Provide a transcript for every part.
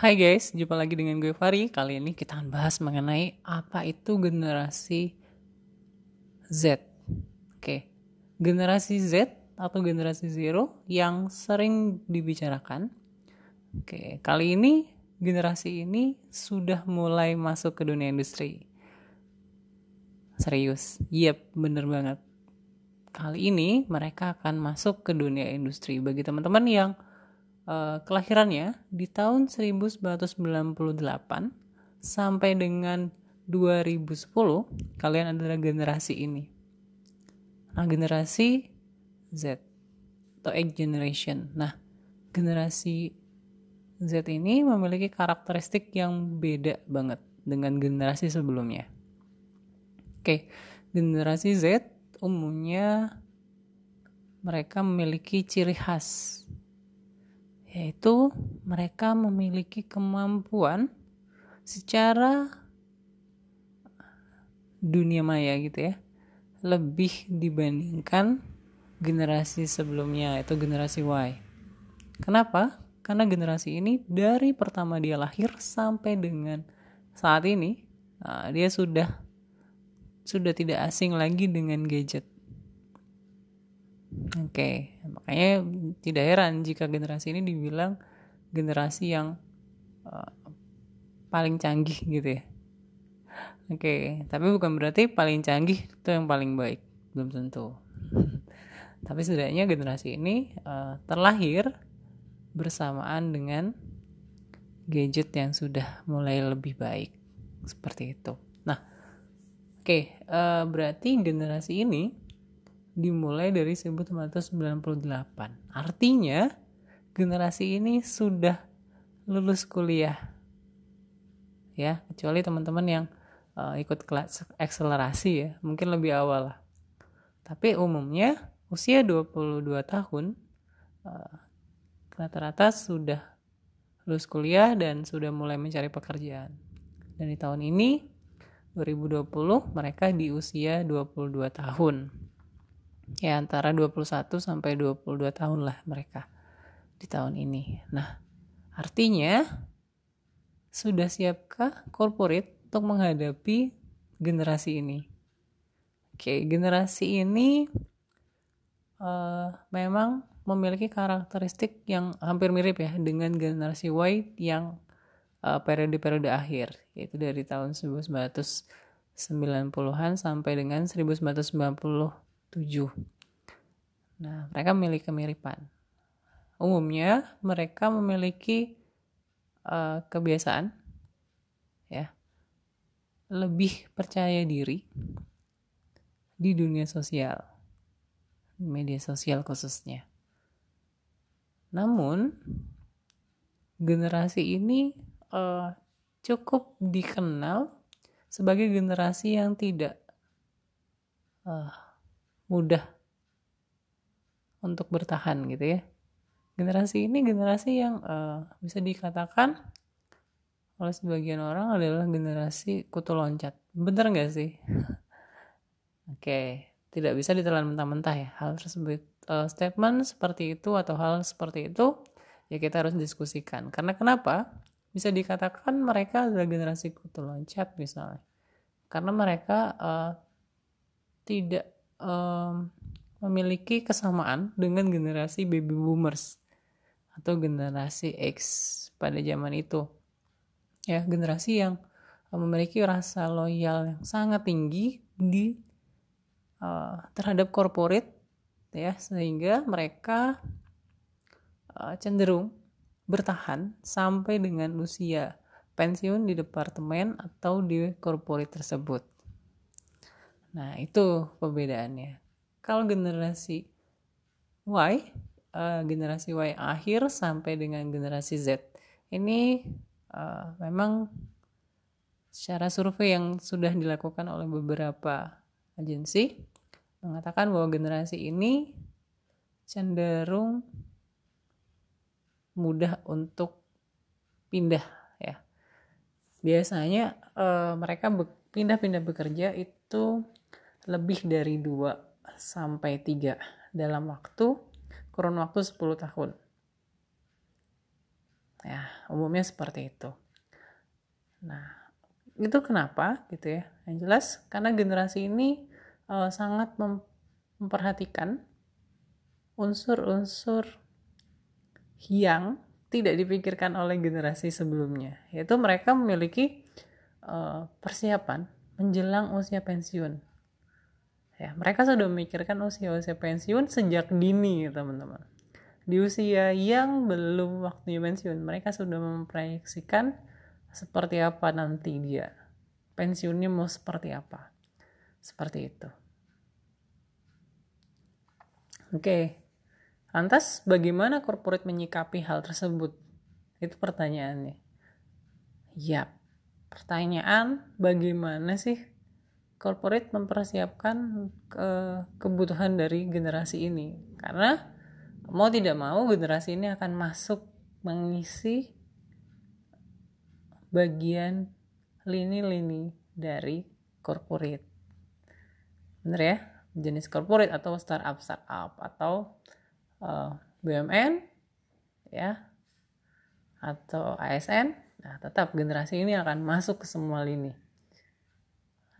Hai guys, jumpa lagi dengan gue Fari. Kali ini kita akan bahas mengenai apa itu generasi Z. Oke, generasi Z atau generasi Zero yang sering dibicarakan. Oke, kali ini generasi ini sudah mulai masuk ke dunia industri. Serius, yep, bener banget. Kali ini mereka akan masuk ke dunia industri. Bagi teman-teman yang uh, kelahirannya di tahun 1998 sampai dengan 2010 kalian adalah generasi ini. Nah, generasi Z atau X generation. Nah, generasi Z ini memiliki karakteristik yang beda banget dengan generasi sebelumnya. Oke, generasi Z umumnya mereka memiliki ciri khas yaitu mereka memiliki kemampuan secara dunia maya gitu ya lebih dibandingkan generasi sebelumnya itu generasi Y. Kenapa? Karena generasi ini dari pertama dia lahir sampai dengan saat ini nah, dia sudah sudah tidak asing lagi dengan gadget. Oke, okay. makanya tidak heran jika generasi ini dibilang generasi yang uh, paling canggih gitu ya. Oke, okay. tapi bukan berarti paling canggih itu yang paling baik, belum tentu. tapi setidaknya generasi ini uh, terlahir bersamaan dengan gadget yang sudah mulai lebih baik seperti itu. Nah, oke, okay, uh, berarti generasi ini dimulai dari 1998. Artinya generasi ini sudah lulus kuliah. Ya, kecuali teman-teman yang uh, ikut kelas akselerasi ya, mungkin lebih awal lah. Tapi umumnya usia 22 tahun uh, rata-rata sudah lulus kuliah dan sudah mulai mencari pekerjaan. Dan di tahun ini 2020 mereka di usia 22 tahun ya antara 21 sampai 22 tahun lah mereka di tahun ini. Nah, artinya sudah siapkah corporate untuk menghadapi generasi ini? Oke, generasi ini uh, memang memiliki karakteristik yang hampir mirip ya dengan generasi Y yang uh, periode-periode akhir, yaitu dari tahun 1990-an sampai dengan 1990 7. Nah, mereka memiliki kemiripan. Umumnya mereka memiliki uh, kebiasaan ya lebih percaya diri di dunia sosial, media sosial khususnya. Namun generasi ini uh, cukup dikenal sebagai generasi yang tidak uh, mudah untuk bertahan gitu ya. Generasi ini generasi yang uh, bisa dikatakan oleh sebagian orang adalah generasi kutu loncat. Bener nggak sih? Oke, okay. tidak bisa ditelan mentah-mentah ya. Hal tersebut uh, statement seperti itu atau hal seperti itu ya kita harus diskusikan. Karena kenapa? Bisa dikatakan mereka adalah generasi kutu loncat misalnya. Karena mereka uh, tidak um, memiliki kesamaan dengan generasi baby boomers atau generasi X pada zaman itu. Ya, generasi yang memiliki rasa loyal yang sangat tinggi di uh, terhadap corporate ya sehingga mereka uh, cenderung bertahan sampai dengan usia pensiun di departemen atau di corporate tersebut. Nah, itu perbedaannya. Kalau generasi Y, uh, generasi Y akhir sampai dengan generasi Z, ini uh, memang secara survei yang sudah dilakukan oleh beberapa agensi mengatakan bahwa generasi ini cenderung mudah untuk pindah ya. Biasanya uh, mereka pindah-pindah bekerja itu lebih dari 2 sampai 3 dalam waktu kurun waktu 10 tahun. Ya, umumnya seperti itu. Nah, itu kenapa gitu ya? Yang jelas karena generasi ini uh, sangat mem memperhatikan unsur-unsur yang tidak dipikirkan oleh generasi sebelumnya, yaitu mereka memiliki uh, persiapan menjelang usia pensiun. Ya, mereka sudah memikirkan usia-usia pensiun sejak dini, teman-teman. Di usia yang belum waktunya pensiun, mereka sudah memproyeksikan seperti apa nanti dia. Pensiunnya mau seperti apa. Seperti itu. Oke, lantas bagaimana corporate menyikapi hal tersebut? Itu pertanyaannya. Ya, pertanyaan bagaimana sih corporate mempersiapkan ke kebutuhan dari generasi ini? Karena mau tidak mau generasi ini akan masuk mengisi bagian lini-lini dari corporate. Bener ya? jenis corporate atau startup startup atau uh, eh, BUMN ya atau ASN nah tetap generasi ini akan masuk ke semua lini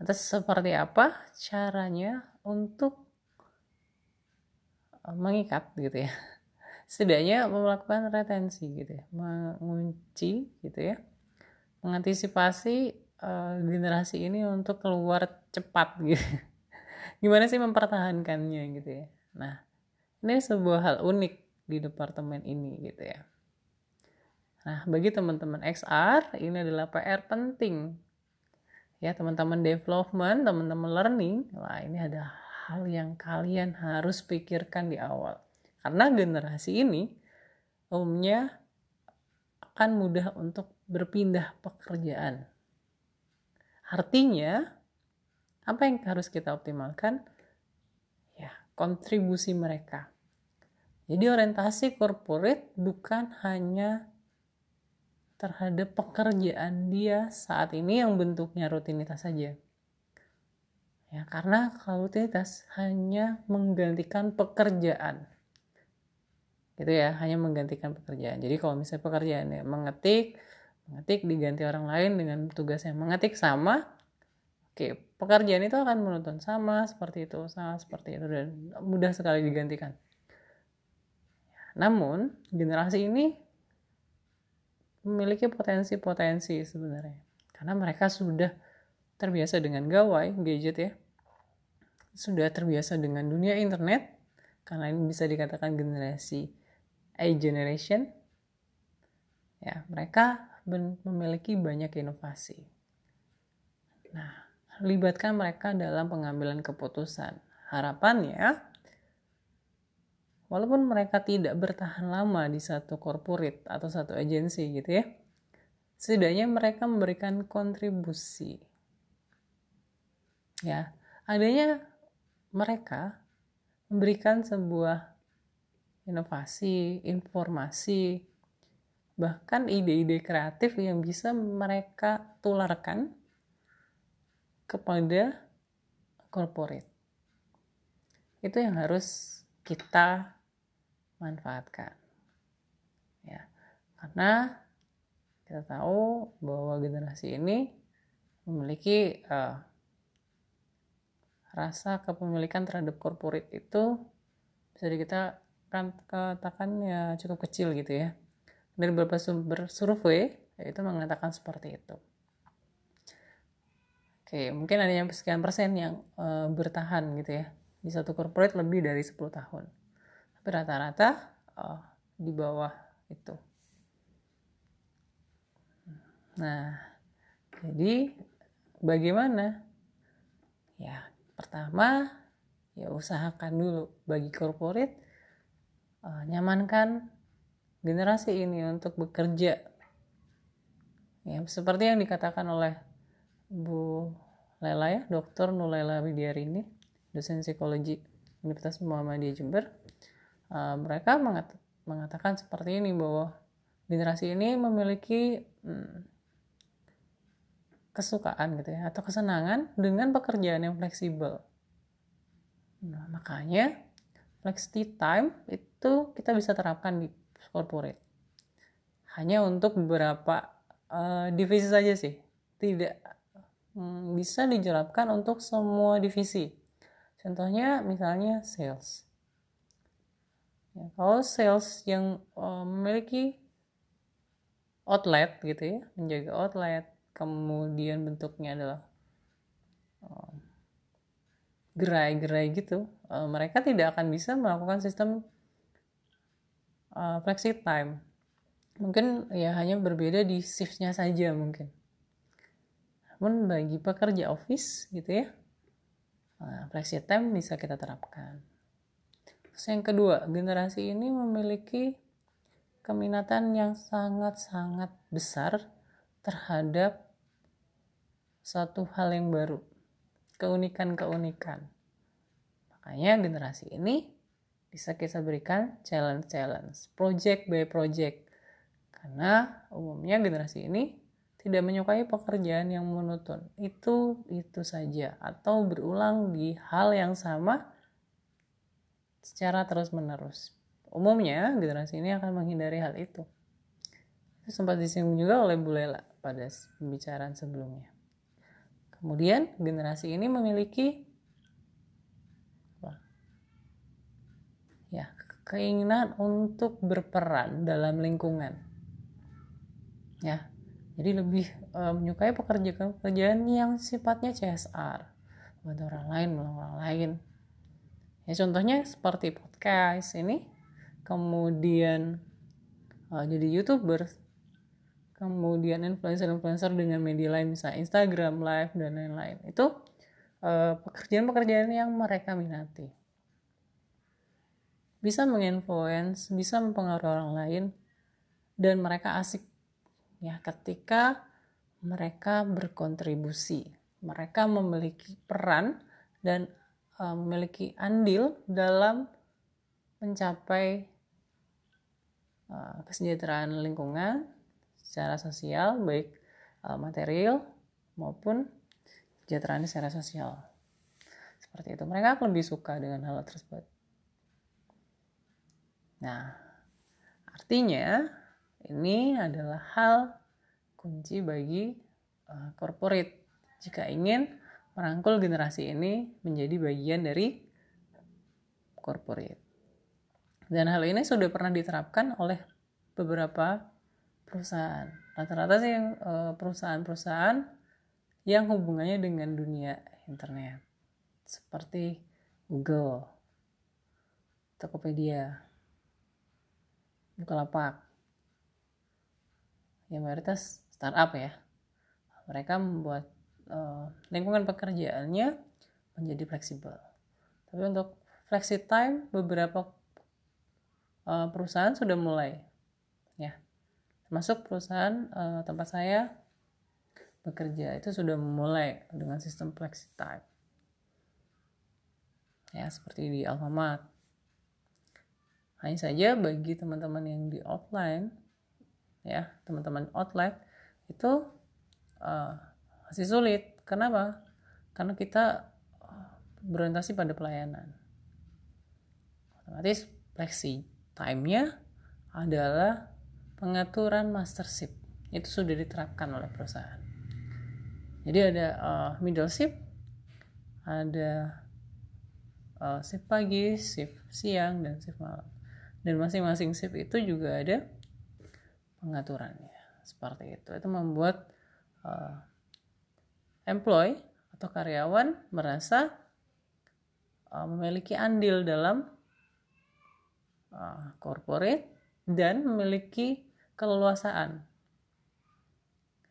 atas seperti apa caranya untuk uh, mengikat gitu ya? Setidaknya melakukan retensi gitu ya mengunci gitu ya. Mengantisipasi uh, generasi ini untuk keluar cepat gitu. Gimana sih mempertahankannya gitu ya? Nah ini sebuah hal unik di departemen ini gitu ya. Nah bagi teman-teman XR ini adalah PR penting ya teman-teman development teman-teman learning wah ini ada hal yang kalian harus pikirkan di awal karena generasi ini umumnya akan mudah untuk berpindah pekerjaan artinya apa yang harus kita optimalkan? Ya, kontribusi mereka. Jadi orientasi corporate bukan hanya terhadap pekerjaan dia saat ini yang bentuknya rutinitas saja. Ya, karena kalau rutinitas hanya menggantikan pekerjaan. Gitu ya, hanya menggantikan pekerjaan. Jadi kalau misalnya pekerjaannya mengetik, mengetik diganti orang lain dengan tugas yang mengetik sama, Oke, pekerjaan itu akan menonton sama seperti itu, sama seperti itu dan mudah sekali digantikan. Namun, generasi ini memiliki potensi-potensi sebenarnya. Karena mereka sudah terbiasa dengan gawai, gadget ya. Sudah terbiasa dengan dunia internet, karena ini bisa dikatakan generasi A generation. Ya, mereka memiliki banyak inovasi. Nah, libatkan mereka dalam pengambilan keputusan. Harapannya, walaupun mereka tidak bertahan lama di satu corporate atau satu agensi gitu ya, setidaknya mereka memberikan kontribusi. Ya, adanya mereka memberikan sebuah inovasi, informasi, bahkan ide-ide kreatif yang bisa mereka tularkan kepada corporate. Itu yang harus kita manfaatkan. Ya. Karena kita tahu bahwa generasi ini memiliki uh, rasa kepemilikan terhadap corporate itu bisa kita katakan ya cukup kecil gitu ya. Dari beberapa sumber survei itu mengatakan seperti itu. Oke, mungkin ada yang sekian persen yang uh, bertahan gitu ya di satu corporate lebih dari 10 tahun. Rata-rata uh, di bawah itu. Nah, jadi bagaimana? Ya, pertama ya usahakan dulu bagi corporate uh, nyamankan generasi ini untuk bekerja. Ya, seperti yang dikatakan oleh Bu Lela ya, Dr. Nulaila Widiarini, dosen psikologi Universitas Muhammadiyah Jember. Uh, mereka mengat mengatakan seperti ini bahwa generasi ini memiliki hmm, kesukaan gitu ya atau kesenangan dengan pekerjaan yang fleksibel. Nah, makanya flexi time itu kita bisa terapkan di corporate. hanya untuk beberapa uh, divisi saja sih tidak hmm, bisa dijelaskan untuk semua divisi contohnya misalnya sales kalau sales yang uh, memiliki outlet gitu ya menjaga outlet kemudian bentuknya adalah uh, gerai-gerai gitu uh, mereka tidak akan bisa melakukan sistem uh, flexi time. Mungkin ya hanya berbeda di shiftnya saja mungkin. Namun bagi pekerja office gitu ya uh, flexi time bisa kita terapkan Terus yang kedua generasi ini memiliki keminatan yang sangat-sangat besar terhadap satu hal yang baru, keunikan-keunikan. Makanya generasi ini bisa kita berikan challenge-challenge, project by project. Karena umumnya generasi ini tidak menyukai pekerjaan yang monoton. Itu itu saja atau berulang di hal yang sama secara terus-menerus. Umumnya generasi ini akan menghindari hal itu. Itu sempat disinggung juga oleh Bu Lela pada pembicaraan sebelumnya. Kemudian generasi ini memiliki ya keinginan untuk berperan dalam lingkungan. Ya, jadi lebih e, menyukai pekerjaan-pekerjaan yang sifatnya CSR, membantu orang lain, menolong orang lain. Ya contohnya seperti podcast ini kemudian uh, jadi youtuber kemudian influencer-influencer dengan media lain misalnya Instagram live dan lain-lain. Itu uh, pekerjaan-pekerjaan yang mereka minati. Bisa menginfluence bisa mempengaruhi orang lain dan mereka asik. Ya ketika mereka berkontribusi mereka memiliki peran dan uh, memiliki andil dalam mencapai Eh, kesejahteraan lingkungan secara sosial baik uh, material maupun kesejahteraan secara sosial. Seperti itu. Mereka akan lebih suka dengan hal tersebut. Nah artinya ini adalah hal kunci bagi uh, corporate jika ingin merangkul generasi ini menjadi bagian dari corporate dan hal ini sudah pernah diterapkan oleh beberapa perusahaan. Rata-rata sih eh, perusahaan-perusahaan yang hubungannya dengan dunia internet. Seperti Google, Tokopedia, Bukalapak. Ya mayoritas startup ya. Mereka membuat uh, lingkungan pekerjaannya menjadi fleksibel. Tapi untuk flexi time beberapa uh, perusahaan sudah mulai ya. Termasuk perusahaan uh, tempat saya bekerja itu sudah mulai dengan sistem flexi time. Ya seperti di Alfamart. Hanya saja bagi teman-teman yang di offline ya teman-teman outlet itu uh, masih sulit kenapa karena kita berorientasi pada pelayanan otomatis flexi time-nya adalah pengaturan master shift. Itu sudah diterapkan oleh perusahaan. Jadi ada uh, middle shift, ada uh, shift pagi, shift siang, dan shift malam. Dan masing-masing shift itu juga ada pengaturannya. Seperti itu. Itu membuat uh, employee atau karyawan merasa uh, memiliki andil dalam uh, corporate dan memiliki keleluasaan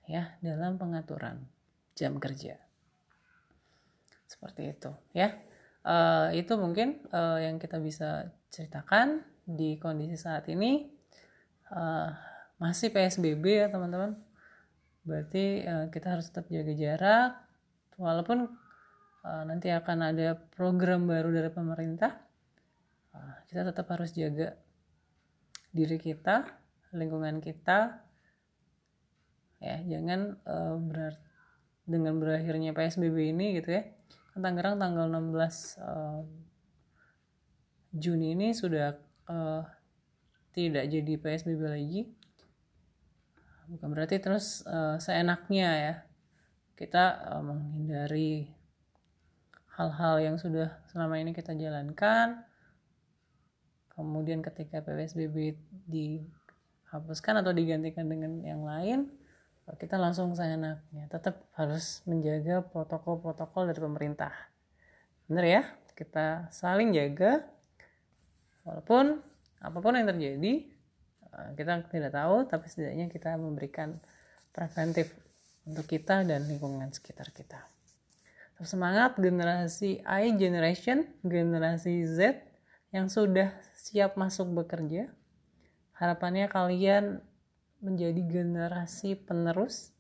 ya dalam pengaturan jam kerja. Seperti itu ya. Uh, itu mungkin uh, yang kita bisa ceritakan di kondisi saat ini. Uh, masih psbb ya teman-teman berarti uh, kita harus tetap jaga jarak walaupun uh, nanti akan ada program baru dari pemerintah Ah, kita tetap harus jaga diri kita lingkungan kita. Ya jangan uh, dengan berakhirnya PSBB ini gitu ya kan Tangerang tanggal 16 uh, Juni ini sudah uh, tidak jadi PSBB lagi bukan berarti terus uh, seenaknya ya. Kita uh, menghindari hal-hal yang sudah selama ini kita jalankan. Kemudian ketika PSBB dihapuskan atau digantikan dengan yang lain kita langsung seenaknya. Tetap harus menjaga protokol-protokol dari pemerintah. Bener ya? Kita saling jaga walaupun apa pun yang terjadi eh, kita tidak tahu tapi setidaknya kita memberikan preventif untuk kita dan lingkungan sekitar kita. Terus semangat generasi I generation generasi Z yang sudah siap masuk bekerja. Harapannya kalian menjadi generasi penerus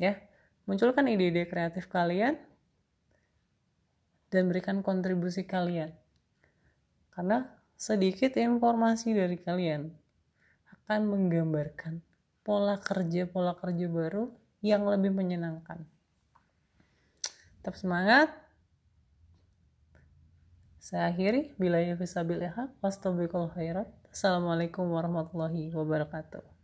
ya. Munculkan ide-ide kreatif kalian dan berikan kontribusi kalian. Karena sedikit informasi dari kalian akan menggambarkan pola kerja-pola kerja baru yang lebih menyenangkan. Tetap semangat. Saya akhiri. Bila ya fisabil Assalamualaikum warahmatullahi wabarakatuh.